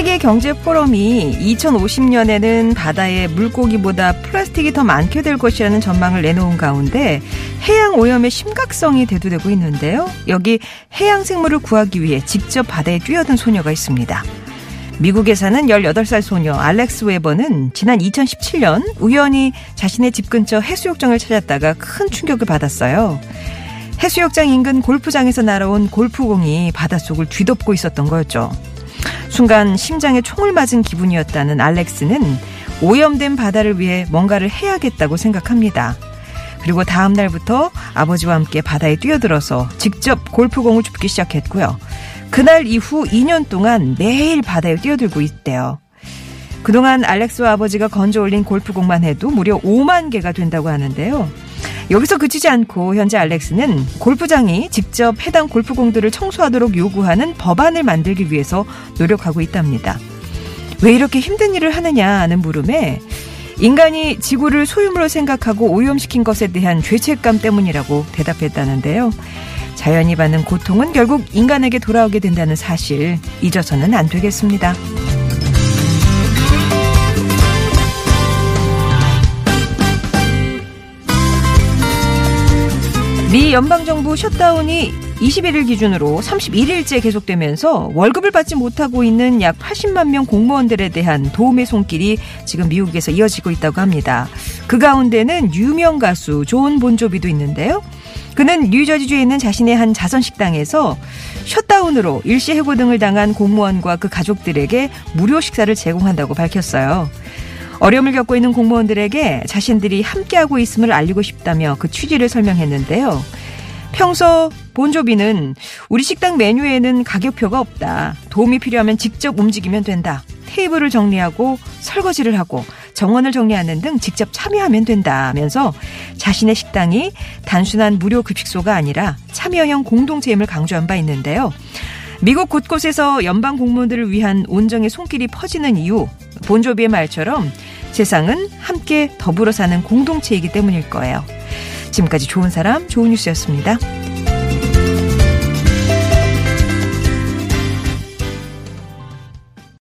세계 경제 포럼이 2050년에는 바다에 물고기보다 플라스틱이 더 많게 될 것이라는 전망을 내놓은 가운데 해양 오염의 심각성이 대두되고 있는데요. 여기 해양 생물을 구하기 위해 직접 바다에 뛰어든 소녀가 있습니다. 미국에 사는 18살 소녀 알렉스 웨버는 지난 2017년 우연히 자신의 집 근처 해수욕장을 찾았다가 큰 충격을 받았어요. 해수욕장 인근 골프장에서 날아온 골프공이 바닷속을 뒤덮고 있었던 거였죠. 순간 심장에 총을 맞은 기분이었다는 알렉스는 오염된 바다를 위해 뭔가를 해야겠다고 생각합니다. 그리고 다음 날부터 아버지와 함께 바다에 뛰어들어서 직접 골프공을 줍기 시작했고요. 그날 이후 2년 동안 매일 바다에 뛰어들고 있대요. 그동안 알렉스와 아버지가 건져 올린 골프공만 해도 무려 5만 개가 된다고 하는데요. 여기서 그치지 않고 현재 알렉스는 골프장이 직접 해당 골프공들을 청소하도록 요구하는 법안을 만들기 위해서 노력하고 있답니다. 왜 이렇게 힘든 일을 하느냐 는 물음에 인간이 지구를 소유물로 생각하고 오염시킨 것에 대한 죄책감 때문이라고 대답했다는데요. 자연이 받는 고통은 결국 인간에게 돌아오게 된다는 사실 잊어서는 안 되겠습니다. 미 연방정부 셧다운이 21일 기준으로 31일째 계속되면서 월급을 받지 못하고 있는 약 80만 명 공무원들에 대한 도움의 손길이 지금 미국에서 이어지고 있다고 합니다. 그 가운데는 유명 가수 존 본조비도 있는데요. 그는 뉴저지주에 있는 자신의 한 자선 식당에서 셧다운으로 일시 해고 등을 당한 공무원과 그 가족들에게 무료 식사를 제공한다고 밝혔어요. 어려움을 겪고 있는 공무원들에게 자신들이 함께하고 있음을 알리고 싶다며 그 취지를 설명했는데요. 평소 본조비는 우리 식당 메뉴에는 가격표가 없다. 도움이 필요하면 직접 움직이면 된다. 테이블을 정리하고 설거지를 하고 정원을 정리하는 등 직접 참여하면 된다면서 자신의 식당이 단순한 무료 급식소가 아니라 참여형 공동체임을 강조한 바 있는데요. 미국 곳곳에서 연방 공무원들을 위한 온정의 손길이 퍼지는 이유 본조비의 말처럼 세상은 함께 더불어 사는 공동체이기 때문일 거예요. 지금까지 좋은 사람, 좋은 뉴스였습니다.